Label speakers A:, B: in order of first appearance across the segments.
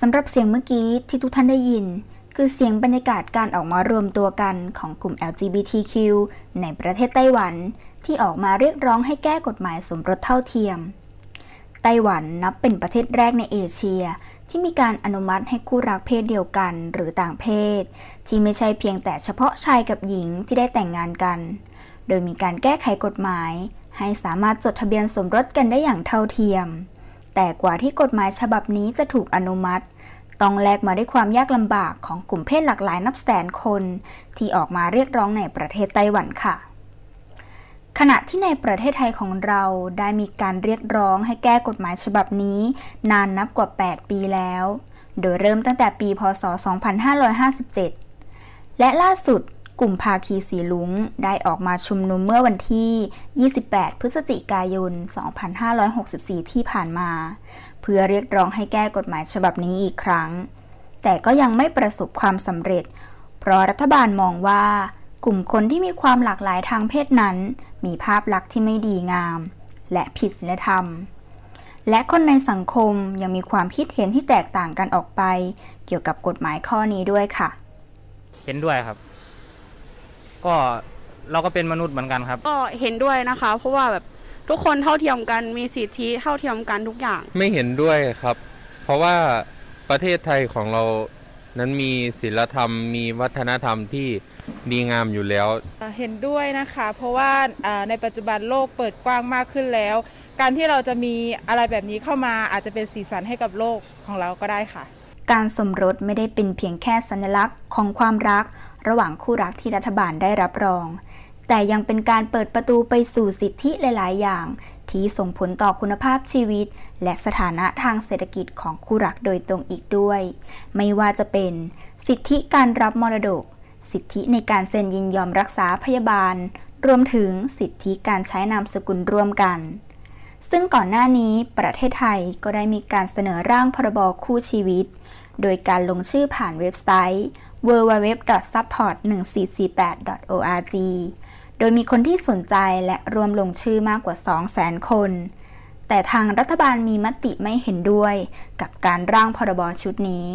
A: สำหรับเสียงเมื่อกี้ที่ทุกท่านได้ยิน คือเสียงบรรยากาศการออกมารวมตัวกันของกลุ่ม LGBTQ ในประเทศไต้หวัน ที่ออกมาเรียกร้องให้แก้กฎหมายสมรสเท่าเทียม ไต้หวันนับเป็นประเทศแรกในเอเชีย ที่มีการอนุมัติให้คู่รักเพศเดียวกันหรือต่างเพศ ที่ไม่ใช่เพียงแต่เฉพาะชายกับหญิงที่ได้แต่งงานกัน โดยมีการแก้ไขกฎหมาย ให้สามารถจดทะเบียนสมรสกันได้อย่างเท่าเทียม แต่กว่าที่กฎหมายฉบับนี้จะถูกอนุมัติ ต้องแลกมาด้วยความยากลำบากของกลุ่มเพศหลากหลายนับแสนคน ที่ออกมาเรียกร้องในประเทศไต้หวันค่ะ ขณะที่ในประเทศไทยของเราได้มีการเรียกร้องให้แก้กฎหมายฉบับนี้ นานนับกว่า 8 ปีแล้ว โดยเริ่มตั้งแต่ปี พศ 2557 และล่าสุด กลุ่มภาคีสีลุงได้ออกมาชุมนุมเมื่อวันที่ 28 พฤศจิกายน 2564 ที่ผ่านมา เพื่อเรียกร้องให้แก้กฎหมายฉบับนี้อีกครั้ง แต่ก็ยังไม่ประสบความสำเร็จ เพราะรัฐบาลมองว่ากลุ่มคนที่มีความหลากหลายทางเพศนั้น มีภาพลักษณ์ที่ไม่ดีงาม และผิดศีลธรรม และคนในสังคมยังมีความคิดเห็นที่แตกต่างกันออกไป เกี่ยวกับกฎหมายข้อนี้ด้วยค่ะ
B: เห็นด้วยครับ ก็เราก็เป็นมนุษย์เหมือนกันครับ
C: ก็เห็นด้วยนะคะ เพราะว่าแบบทุกคนเท่าเทียมกันมีสิทธิเท่าเทียมกันทุกอย่าง
D: ไม่เห็นด้วยครับ เพราะว่าประเทศไทยของเรานั้นมีศิลธรรม มีวัฒนธรรมที่ดีงามอยู่แล้ว
E: เห็นด้วยนะคะ เพราะว่าในปัจจุบันโลกเปิดกว้างมากขึ้นแล้ว การที่เราจะมีอะไรแบบนี้เข้ามาอาจจะเป็นสีสันให้กับโลกของเราก็ได้ค่ะ
A: การสมรสไม่ได้เป็นเพียงแค่สัญลักษณ์ของความรัก ระหว่างคู่รักที่รัฐบาลได้รับรอง แต่ยังเป็นการเปิดประตูไปสู่สิทธิหลาย ๆ อย่าง ที่ส่งผลต่อคุณภาพชีวิต และสถานะทางเศรษฐกิจของคู่รักโดยตรงอีกด้วย ไม่ว่าจะเป็น สิทธิการรับมรดก สิทธิในการเซ็นยินยอมรักษาพยาบาล รวมถึงสิทธิการใช้นามสกุลร่วมกัน ซึ่งก่อนหน้านี้ประเทศไทยก็ได้มีการเสนอร่างพรบคู่ชีวิต โดยการลงชื่อผ่านเว็บไซต์ www.support1448.org โดยมีคนที่สนใจและรวมลงชื่อมากกว่า 200,000 คน แต่ทางรัฐบาลมีมติไม่เห็นด้วยกับการร่างพรบชุดนี้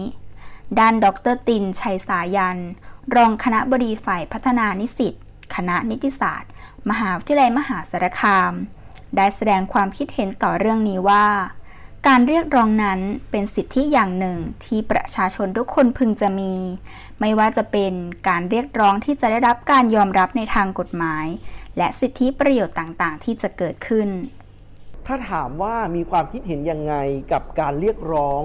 A: ด้านดรตินชัยสายัน รองคณะบดีฝ่ายพัฒนานิสิต คณะนิติศาสตร์ มหาวิทยาลัยมหาสารคาม ได้แสดงความคิดเห็นต่อเรื่องนี้ว่า การเรียกร้องนั้นเป็นสิทธิอย่างหนึ่งที่ประชาชนทุกคนพึงจะมี ไม่ว่าจะเป็นการเรียกร้องที่จะได้รับการยอมรับในทางกฎหมาย และสิทธิประโยชน์ต่างๆ ที่จะเกิดขึ้น
F: ถ้าถามว่ามีความคิดเห็นยังไงกับการเรียกร้อง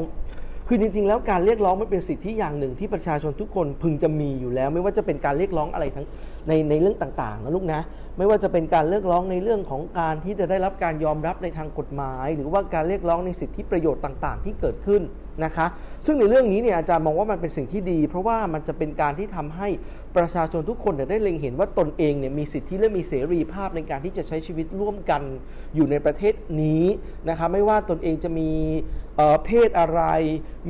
F: คือจริงๆ แล้วการเรียกร้องมันเป็นสิทธิอย่างหนึ่งที่ประชาชนทุกคนพึงจะมีอยู่แล้ว ไม่ว่าจะเป็นการเรียกร้องอะไรทั้งในในเรื่องต่างๆนะลูกนะ ไม่ว่าจะเป็นการเรียกร้องในเรื่องของการที่จะได้รับการยอมรับในทางกฎหมาย หรือว่าการเรียกร้องในสิทธิประโยชน์ต่างๆ ที่เกิดขึ้นนะคะ ซึ่งในเรื่องนี้เนี่ยอาจารย์มองว่ามันเป็นสิ่งที่ดี เพราะว่ามันจะเป็นการที่ทำให้ประชาชนทุกคนได้เล็งเห็นว่าตนเองเนี่ยมีสิทธิและมีเสรีภาพในการที่จะใช้ชีวิตร่วมกันอยู่ในประเทศนี้นะคะไม่ว่าตนเองจะมีเพศอะไร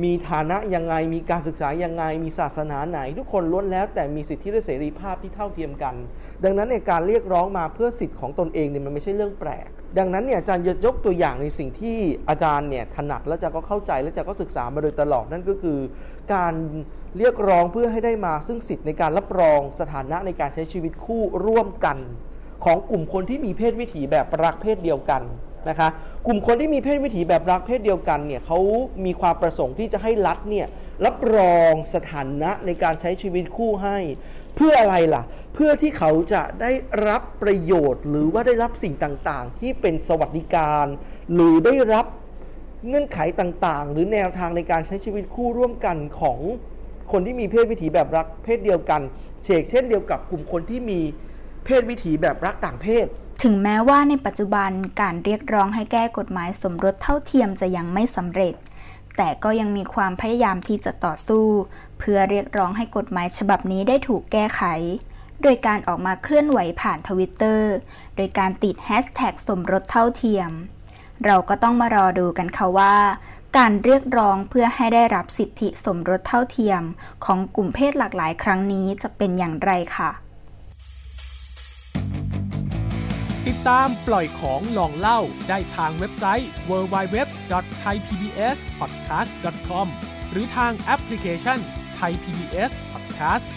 F: มีฐานะยังไง มีการศึกษายังไง มีศาสนาไหน ทุกคนล้วนแล้วแต่มีสิทธิและเสรีภาพที่เท่าเทียมกัน ดังนั้นในการเรียกร้อง้องมาเพื่อสิทธิ์ของตนเองเนี่ยมันไม่ใช่เรื่องแปลก ดังนั้นเนี่ยอาจารย์ยกตัวอย่างในสิ่งที่อาจารย์เนี่ยถนัดและอาจารย์ก็เข้าใจและอาจารย์ก็ศึกษามาโดยตลอดนั่นก็คือ การเรียกร้องเพื่อให้ได้มาซึ่งสิทธิ์ในการรับรองสถานะในการใช้ชีวิตคู่ร่วมกัน ของกลุ่มคนที่มีเพศวิถีแบบรักเพศเดียวกันนะคะกลุ่มคนที่มีเพศวิถีแบบรักเพศเดียวกันเนี่ยเขามีความประสงค์ที่จะให้รัฐเนี่ยรับรองสถานะในการใช้ชีวิตคู่ให้ เพื่ออะไรล่ะ เพื่อที่เขาจะได้รับประโยชน์ หรือว่าได้รับสิ่งต่างๆ ที่เป็นสวัสดิการ หรือได้รับเงื่อนไขต่างๆ หรือแนวทางในการใช้ชีวิตคู่ร่วมกันของคนที่มีเพศวิถีแบบรักเพศเดียวกันเชกเช่นเดียวกับกลุ่มคนที่มีเพศวิถีแบบรักต่างเพศ
A: ถึงแม้ว่าในปัจจุบันการเรียกร้องให้แก้กฎหมายสมรสเท่าเทียมจะยังไม่สำเร็จ แต่ก็ยังมีความพยายามที่จะต่อสู้ เพื่อเรียกร้องให้กฎหมายฉบับนี้ได้ถูกแก้ไข โดยการออกมาเคลื่อนไหวผ่านทวิตเตอร์ โดยการติดแฮชแท็กสมรสเท่าเทียม เราก็ต้องมารอดูกันค่ะว่า การเรียกร้องเพื่อให้ได้รับสิทธิสมรสเท่าเทียม ของกลุ่มเพศหลากหลายครั้งนี้จะเป็นอย่างไรค่ะ
G: ติดตามปล่อยของลองเล่าได้ทางเว็บไซต์ www.thaipbspodcast.com หรือทางแอปพลิเคชัน Thai PBS Podcast